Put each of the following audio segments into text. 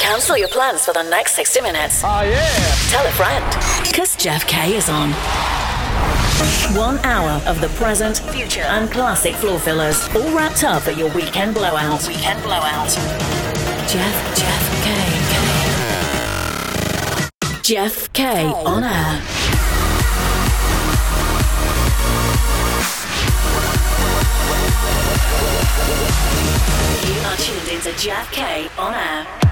Cancel your plans for the next 60 minutes. Oh, yeah. Tell a friend. Because Jeff K is on. One hour of the present, future, and classic floor fillers, all wrapped up at your weekend blowout. Weekend blowout. Jeff, Jeff K. Jeff K on air. Are tuned into Jeff K on air.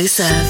Exclusive.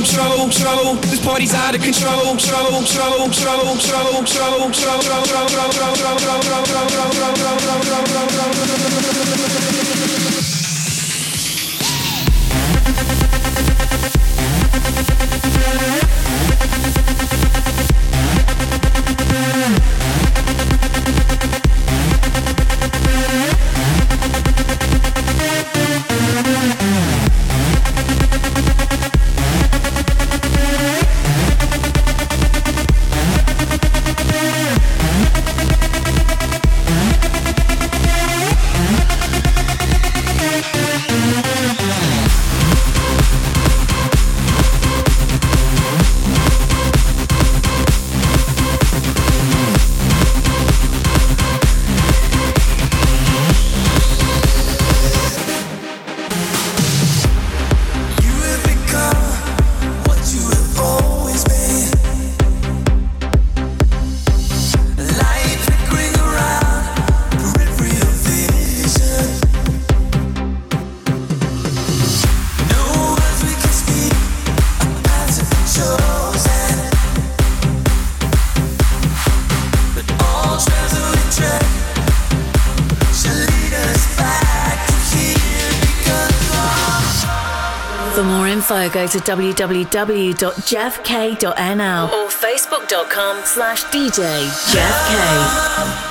control, control. This party's out of control, control, control, control, control, control, control, control, control, control, control, control, control. go to www.jeffk.nl or facebook.com slash DJ Jeff K.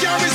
line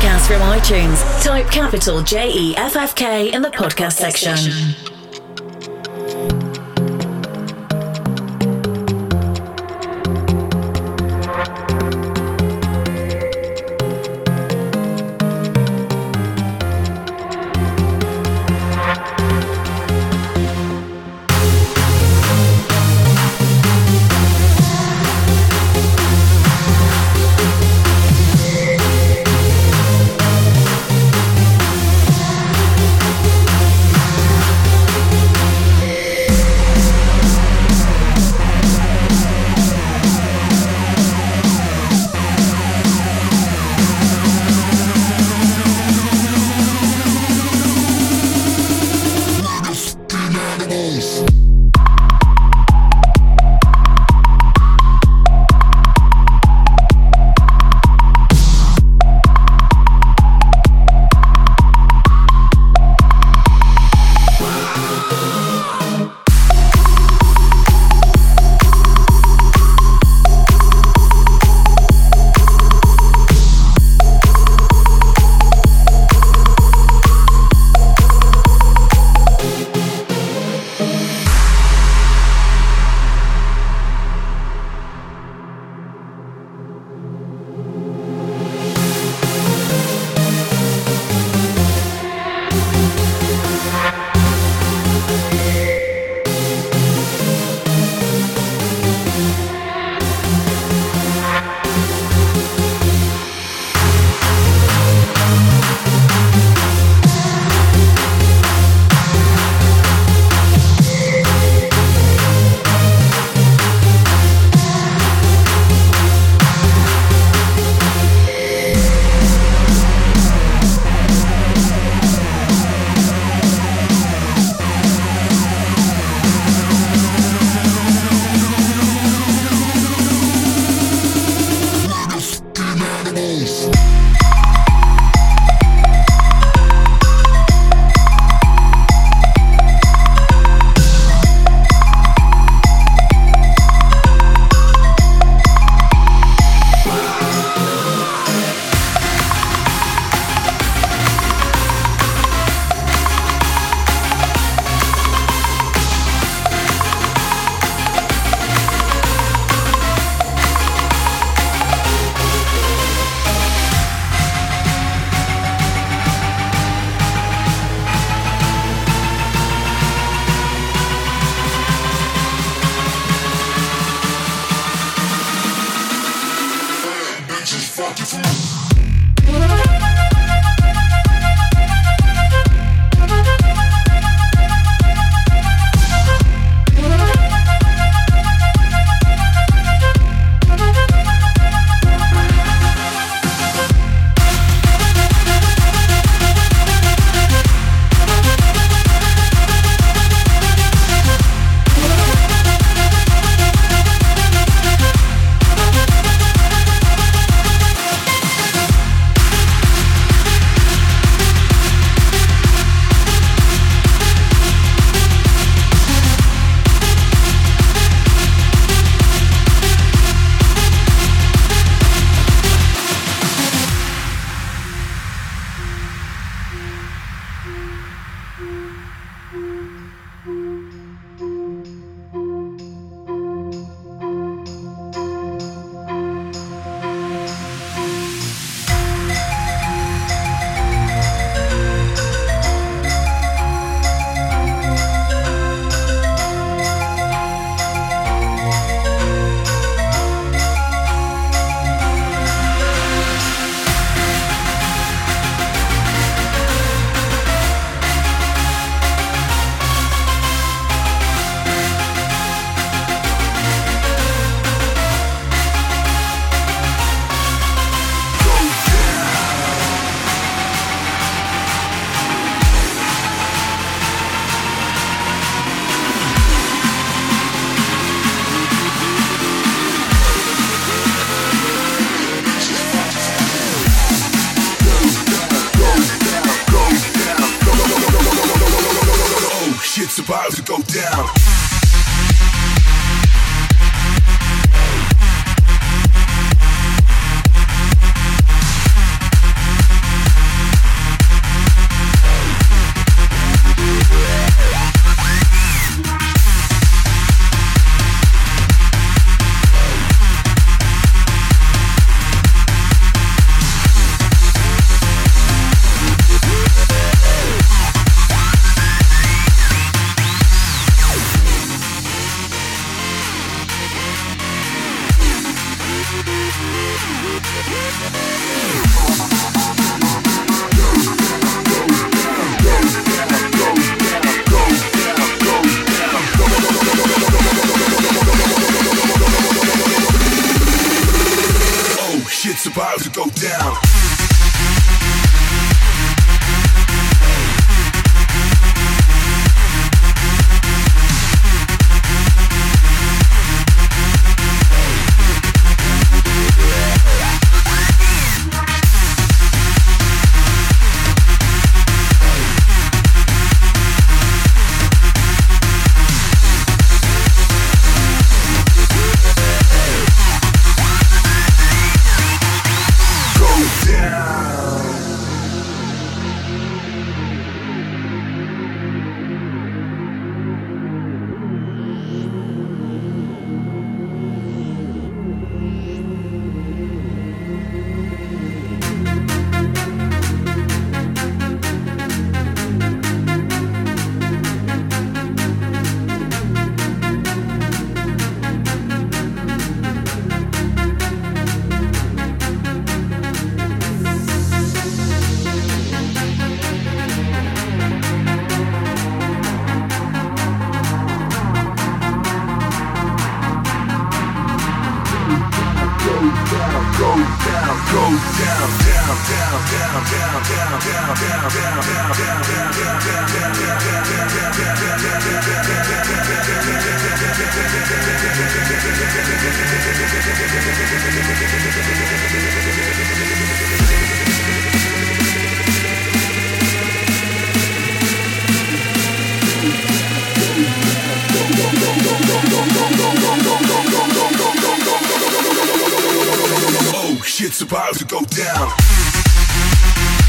podcast from iTunes, type capital J E F F K in the podcast section. Shit's about to go down.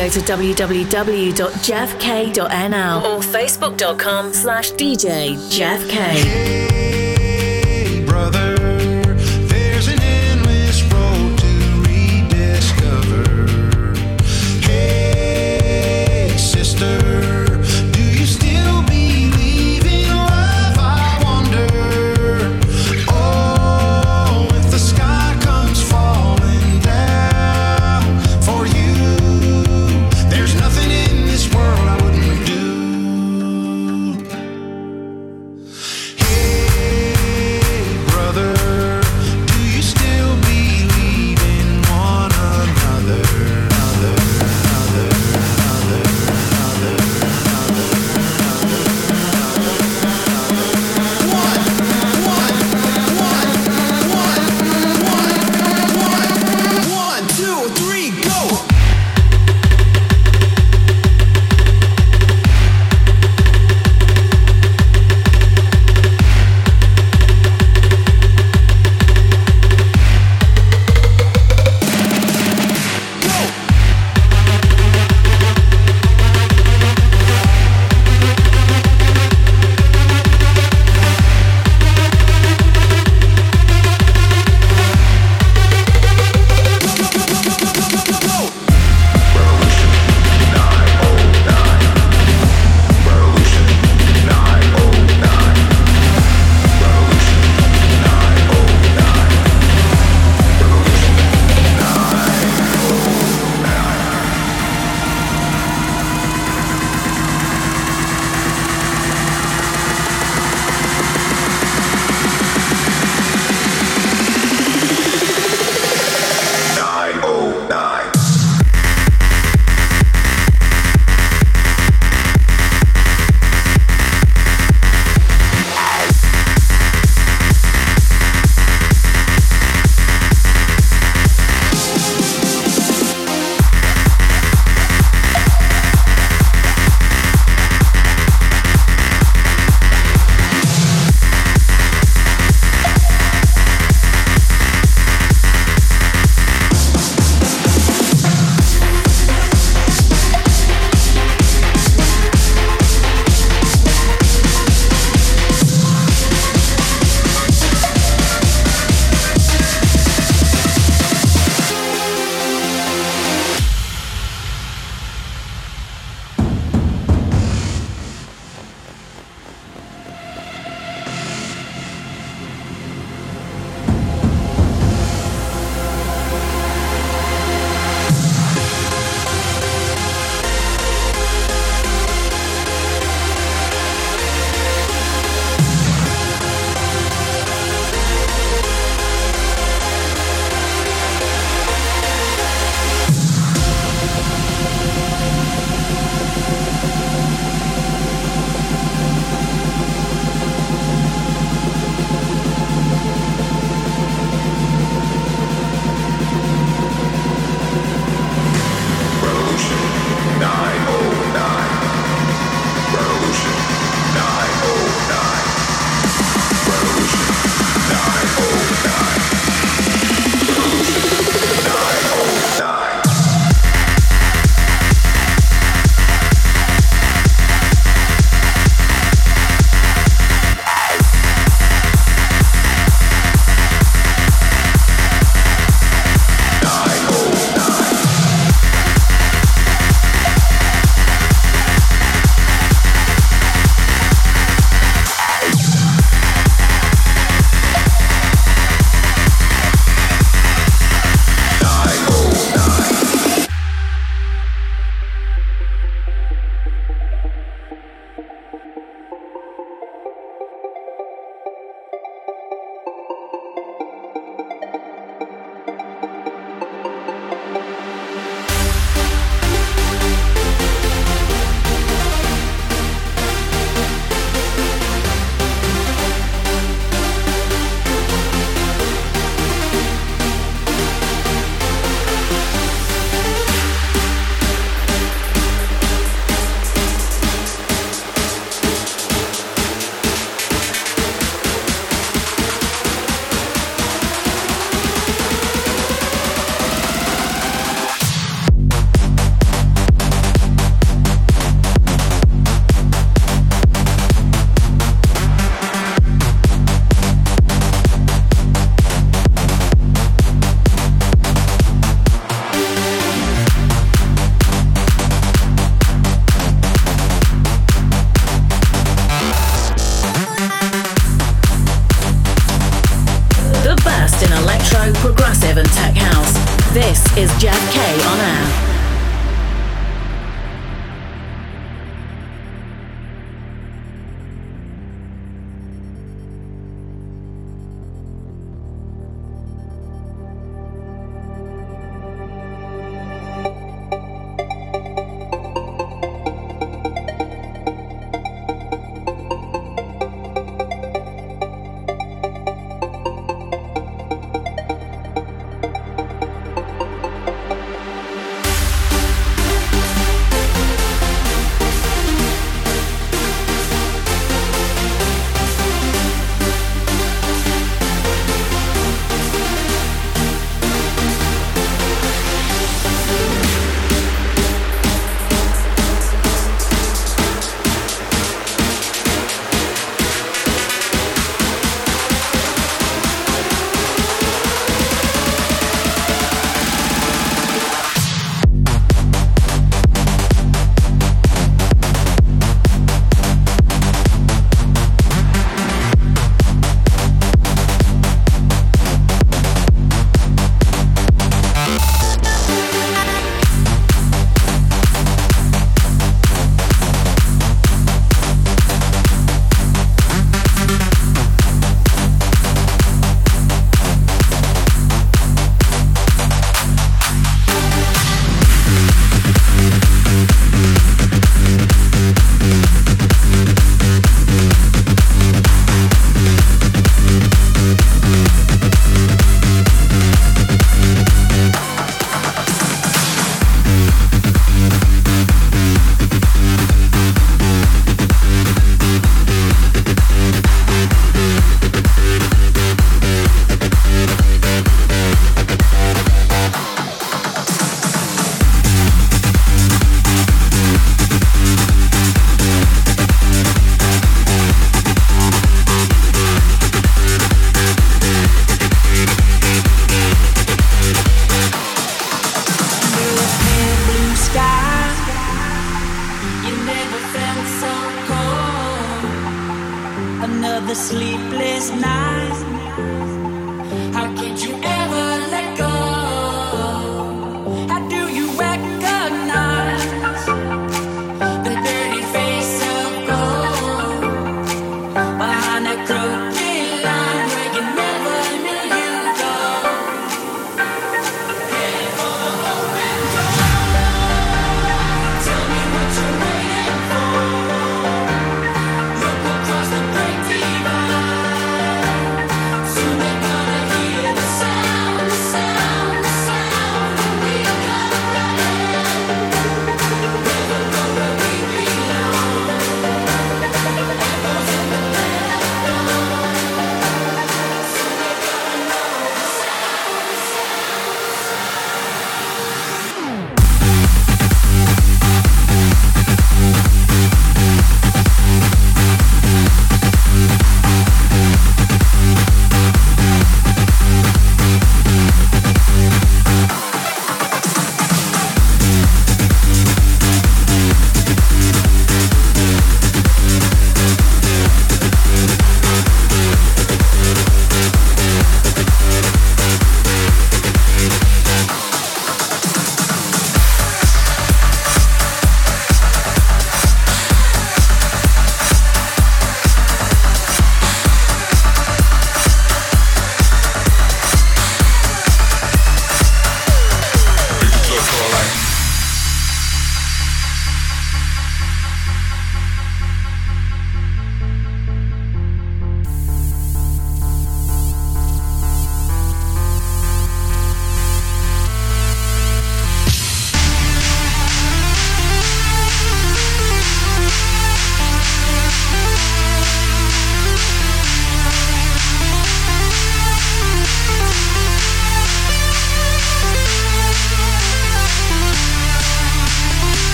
Go to www.jeffk.nl or facebook.com slash DJ Jeff K.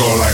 go like.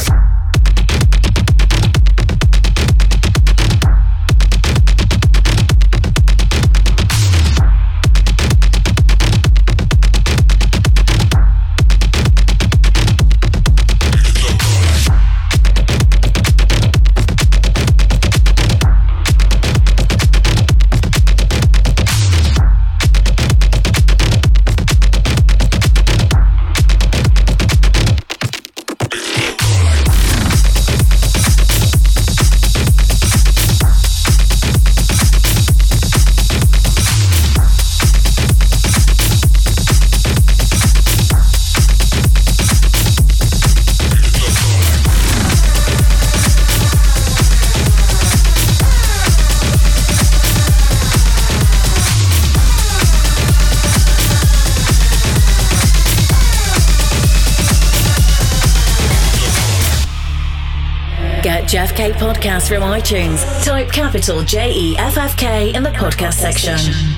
Podcast from iTunes. Type capital J E F F K in the podcast section.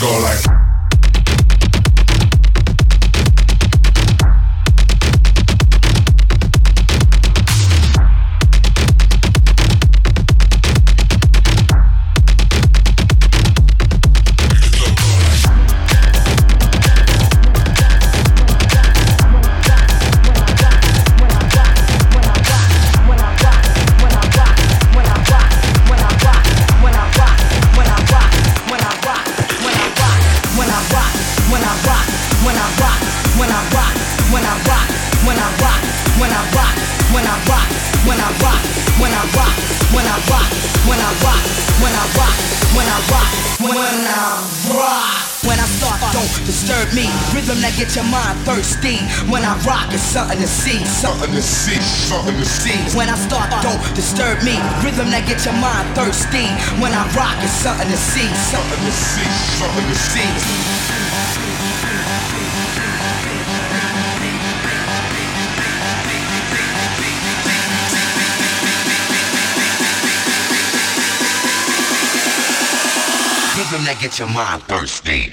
Go like. Something to see, something to see, something to see. When I start, don't disturb me. Rhythm that get your mind thirsty. When I rock, it's something to see, something to see, something to see. Rhythm that get your mind thirsty.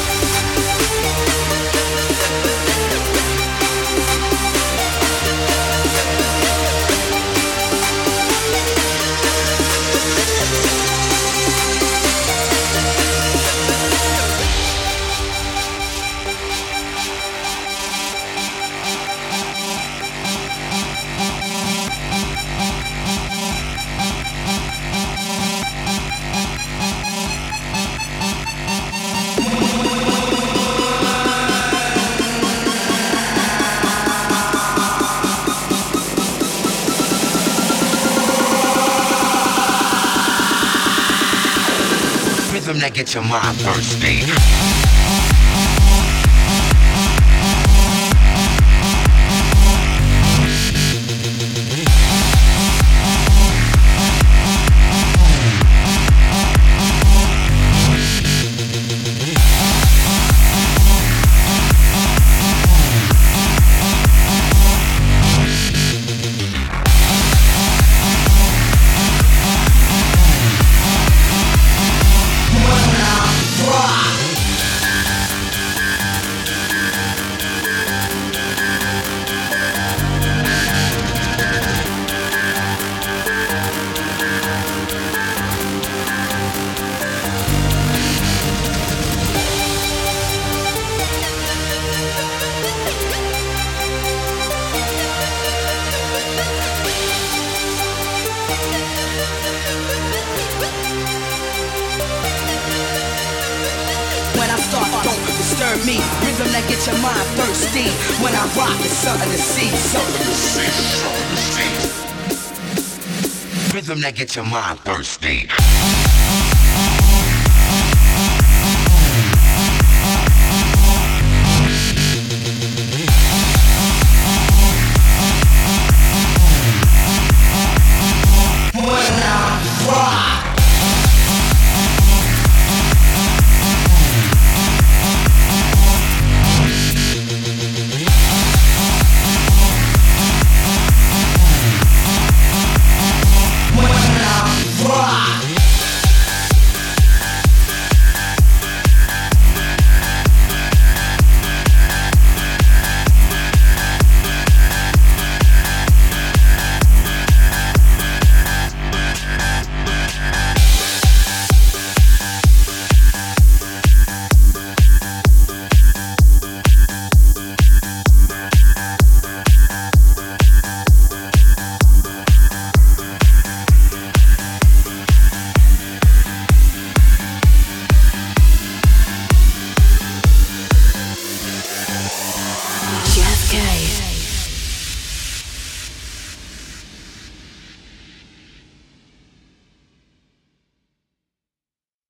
Rhythm that get Rhythm that get your mind thirsty.